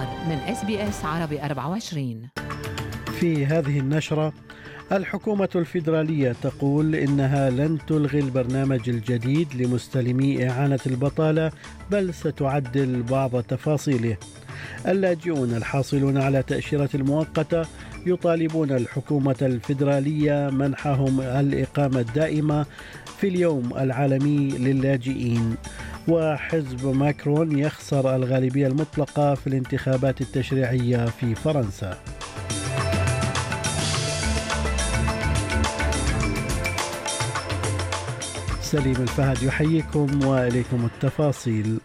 الأخبار من إس بي إس عربي 24 في هذه النشرة الحكومة الفيدرالية تقول إنها لن تلغي البرنامج الجديد لمستلمي إعانة البطالة بل ستعدل بعض تفاصيله. اللاجئون الحاصلون على تأشيرة المؤقتة يطالبون الحكومة الفيدرالية منحهم الإقامة الدائمة في اليوم العالمي للاجئين. وحزب ماكرون يخسر الغالبية المطلقة في الانتخابات التشريعية في فرنسا. سليم الفهد يحييكم وإليكم التفاصيل.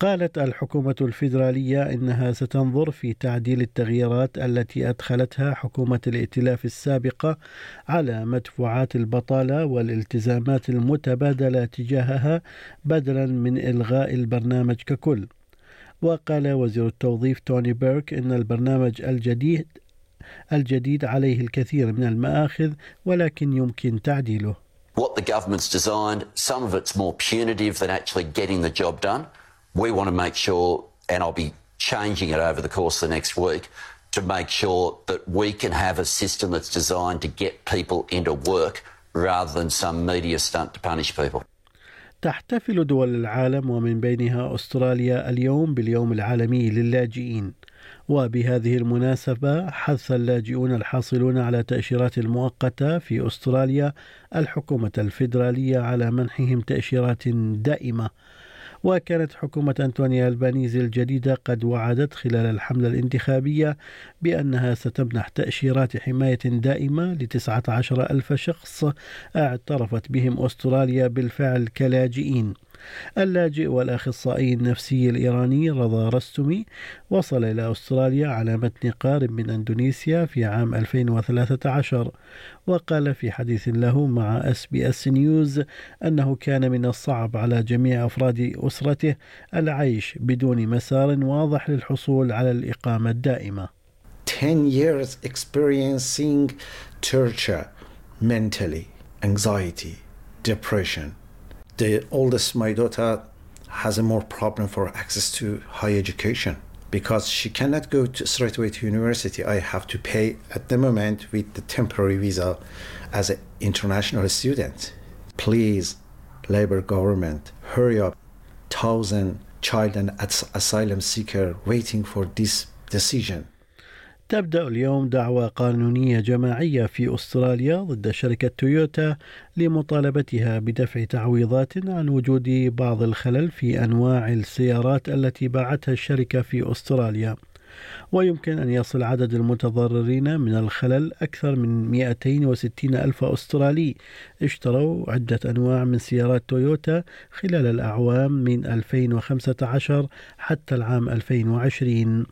قالت الحكومة الفيدرالية إنها ستنظر في تعديل التغييرات التي أدخلتها حكومة الائتلاف السابقة على مدفوعات البطالة والالتزامات المتبادلة تجاهها بدلا من إلغاء البرنامج ككل. وقال وزير التوظيف توني بيرك إن البرنامج الجديد الجديد عليه الكثير من المآخذ ولكن يمكن تعديله. What the government's designed, some of it's more punitive than actually getting the job done. We want to make sure, and I'll be changing it over the course of the next week, to make sure that we can have a system that's designed to get people into work rather than some media stunt to punish people. تحتفل دول العالم ومن بينها استراليا اليوم باليوم العالمي للاجئين وبهذه المناسبة حث اللاجئون الحاصلون على تأشيرات المؤقتة في استراليا الحكومة الفيدرالية على منحهم تأشيرات دائمة وكانت حكومة أنطونيا البانيزي الجديدة قد وعدت خلال الحملة الانتخابية بأنها ستمنح تأشيرات حماية دائمة لتسعة عشر ألف شخص اعترفت بهم أستراليا بالفعل كلاجئين. اللاجئ والأخصائي النفسي الإيراني رضا رستمي وصل إلى أستراليا على متن قارب من أندونيسيا في عام 2013 وقال في حديث له مع اس بي اس نيوز أنه كان من الصعب على جميع أفراد أسرته العيش بدون مسار واضح للحصول على الإقامة الدائمة. 10 years experiencing torture mentally anxiety depression. The oldest, my daughter, has a more problem for access to higher education because she cannot go to straight away to university. I have to pay at the moment with the temporary visa as an international student. Please, Labour government, hurry up. Thousand child and asylum seeker waiting for this decision. تبدأ اليوم دعوى قانونية جماعية في أستراليا ضد شركة تويوتا لمطالبتها بدفع تعويضات عن وجود بعض الخلل في أنواع السيارات التي باعتها الشركة في أستراليا. ويمكن أن يصل عدد المتضررين من الخلل أكثر من 260 ألف أسترالي. اشتروا عدة أنواع من سيارات تويوتا خلال الأعوام من 2015 حتى العام 2020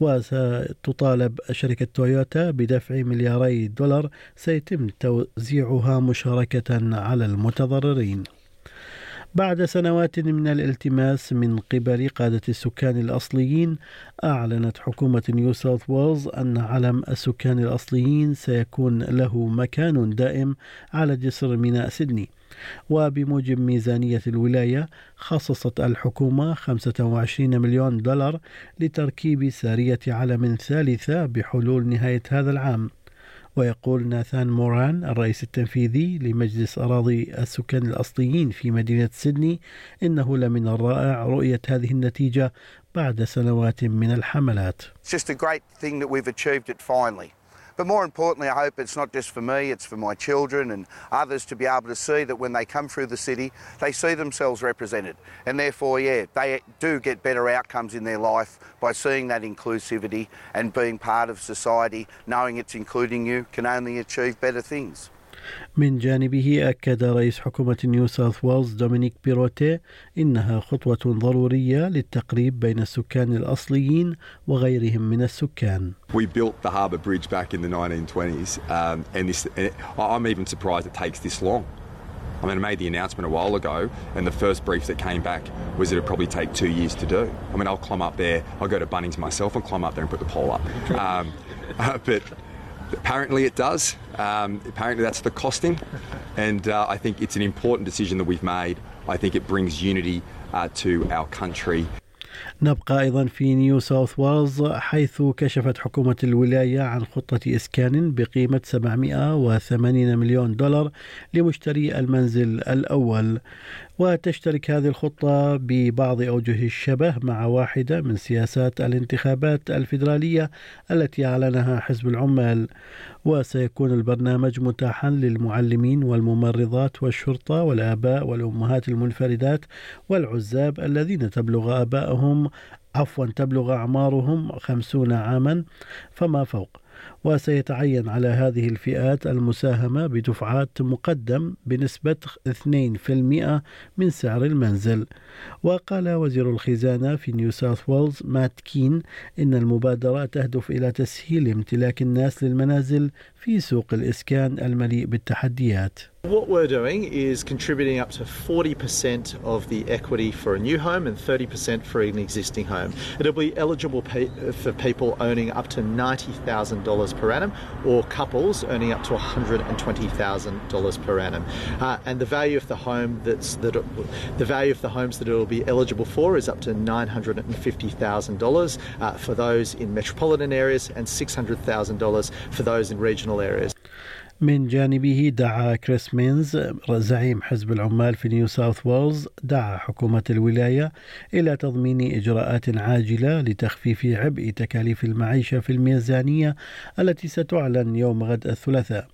وستطالب شركة تويوتا بدفع ملياري دولار سيتم توزيعها مشاركة على المتضررين. بعد سنوات من الالتماس من قبل قادة السكان الأصليين أعلنت حكومة نيو ساوث ويلز أن علم السكان الأصليين سيكون له مكان دائم على جسر ميناء سيدني. وبموجب ميزانية الولاية خصصت الحكومة 25 مليون دولار لتركيب سارية علم ثالثة بحلول نهاية هذا العام. ويقول ناثان موران الرئيس التنفيذي لمجلس أراضي السكان الأصليين في مدينة سيدني إنه لمن الرائع رؤية هذه النتيجة بعد سنوات من الحملات. It's just a great thing that we've achieved it finally. But more importantly, I hope it's not just for me, it's for my children and others to be able to see that when they come through the city, they see themselves represented. And therefore, yeah, they do get better outcomes in their life by seeing that inclusivity and being part of society, knowing it's including you, can only achieve better things. من جانبه أكد رئيس حكومة نيو ساوث ويلز دومينيك بيروتي إنها خطوة ضرورية للتقريب بين السكان الأصليين وغيرهم من السكان. We built the Harbour Bridge back in the 1920s um, and this, and I'm even surprised it takes this long. I mean, I made the announcement a while ago, and the first brief that came back was it'd probably take two years to do. I mean, I'll climb up there, I'll go to Bunnings myself and climb up there and put the pole up. Um, uh, but Apparently, it does. Um, apparently, that's the costing. And uh, I think it's an important decision that we've made. I think it brings unity uh, to our country. نبقى أيضا في نيو ساوث ويلز حيث كشفت حكومة الولاية عن خطة إسكان بقيمة 780 مليون دولار لمشتري المنزل الأول وتشترك هذه الخطة ببعض أوجه الشبه مع واحدة من سياسات الانتخابات الفيدرالية التي أعلنها حزب العمال. وسيكون البرنامج متاحا للمعلمين والممرضات والشرطة والآباء والأمهات المنفردات والعزاب الذين تبلغ آبائهم عفوا تبلغ أعمارهم خمسون عاما فما فوق. وسيتعين على هذه الفئات المساهمة بدفعات مقدم بنسبة 2% من سعر المنزل. وقال وزير الخزانة في نيو ساوث ويلز مات كين إن المبادرة تهدف إلى تسهيل امتلاك الناس للمنازل في سوق الإسكان المليء بالتحديات What we're doing is contributing up to 40% of the equity for a new home and 30% for an existing home. It'll be eligible pe- for people owning up to $90,000 per annum or couples earning up to $120,000 per annum. Uh, and the value of the home that's that it, the value of the homes that it will be eligible for is up to $950,000 uh, for those in metropolitan areas and $600,000 for those in regional areas. من جانبه دعا كريس مينز زعيم حزب العمال في نيو ساوث ويلز دعا حكومة الولاية إلى تضمين إجراءات عاجلة لتخفيف عبء تكاليف المعيشة في الميزانية التي ستعلن يوم غد الثلاثاء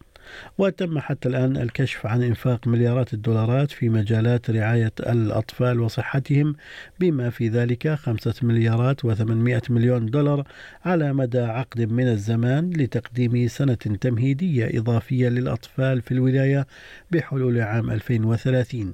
وتم حتى الآن الكشف عن إنفاق مليارات الدولارات في مجالات رعاية الأطفال وصحتهم بما في ذلك خمسة مليارات وثمانمائة مليون دولار على مدى عقد من الزمان لتقديم سنة تمهيدية إضافية للأطفال في الولاية بحلول عام 2030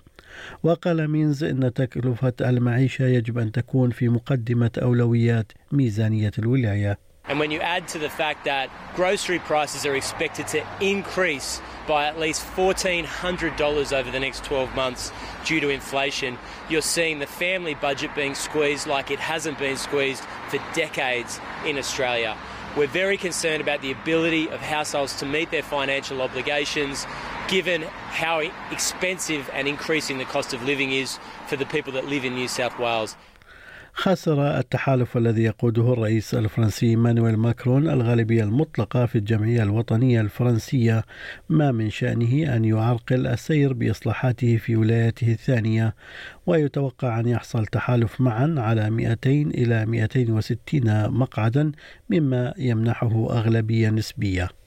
وقال مينز إن تكلفة المعيشة يجب أن تكون في مقدمة أولويات ميزانية الولاية. And when you add to the fact that grocery prices are expected to increase by at least $1,400 over the next 12 months due to inflation, you're seeing the family budget being squeezed like it hasn't been squeezed for decades in Australia. We're very concerned about the ability of households to meet their financial obligations given how expensive and increasing the cost of living is for the people that live in New South Wales. خسر التحالف الذي يقوده الرئيس الفرنسي مانويل ماكرون الغالبية المطلقة في الجمعية الوطنية الفرنسية ما من شأنه أن يعرقل السير بإصلاحاته في ولايته الثانية ويتوقع أن يحصل تحالف معا على 200 إلى 260 مقعدا مما يمنحه أغلبية نسبية.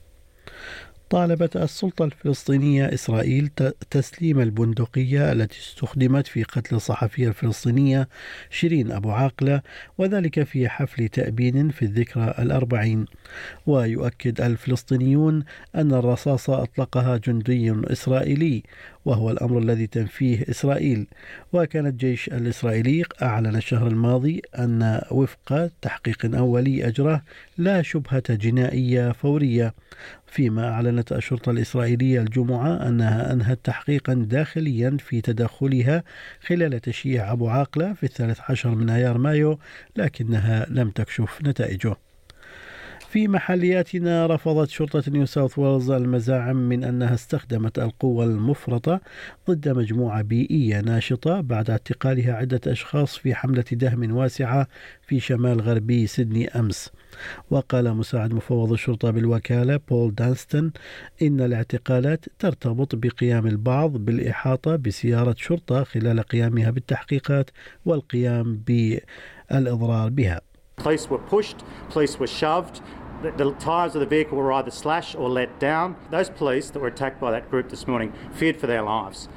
طالبت السلطة الفلسطينية إسرائيل تسليم البندقية التي استخدمت في قتل الصحفية الفلسطينية شيرين أبو عاقلة وذلك في حفل تأبين في الذكرى الأربعين. ويؤكد الفلسطينيون أن الرصاصة أطلقها جندي إسرائيلي وهو الأمر الذي تنفيه إسرائيل. وكان الجيش الإسرائيلي أعلن الشهر الماضي أن وفق تحقيق أولي أجره لا شبهة جنائية فورية. فيما أعلنت الشرطة الإسرائيلية الجمعة أنها أنهت تحقيقا داخليا في تدخلها خلال تشييع أبو عاقلة في الثالث عشر من أيار مايو لكنها لم تكشف نتائجه. في محلياتنا رفضت شرطة نيو ساوث ويلز المزاعم من أنها استخدمت القوة المفرطة ضد مجموعة بيئية ناشطة بعد اعتقالها عدة أشخاص في حملة دهم واسعة في شمال غربي سيدني أمس. وقال مساعد مفوض الشرطة بالوكالة بول دانستون إن الاعتقالات ترتبط بقيام البعض بالإحاطة بسيارة شرطة خلال قيامها بالتحقيقات والقيام بالإضرار بها. Police were pushed, police were shoved, the, tyres of the vehicle were either slashed or let down. Those police that were attacked by that group this morning feared for their lives.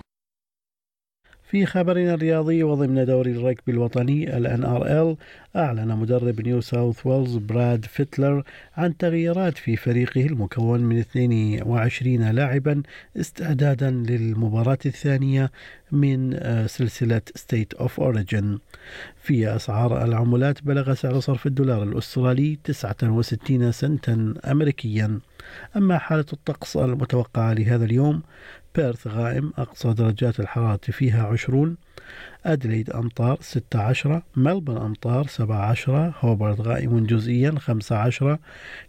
في خبرنا الرياضي وضمن دوري الركبي الوطني ال NRL أعلن مدرب نيو ساوث ويلز براد فيتلر عن تغييرات في فريقه المكون من 22 لاعبا استعدادا للمباراة الثانية من سلسلة State of Origin. في أسعار العملات بلغ سعر صرف الدولار الأسترالي 69 سنتا أمريكيا. أما حالة الطقس المتوقعة لهذا اليوم بيرث غائم أقصى درجات الحرارة فيها 20 أدليد أمطار 16 ملبن أمطار 17 هوبرت غائم جزئيا 15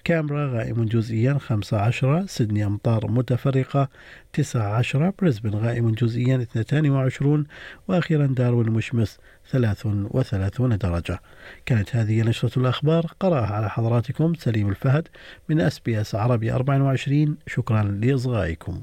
كامبرا غائم جزئيا 15 سيدني أمطار متفرقة 19 بريسبن غائم جزئيا 22 وأخيرا داروين مشمس 33 درجة. كانت هذه نشرة الأخبار. قرأها على حضراتكم سليم الفهد من SBS عربي 24 شكرا لإصغائكم.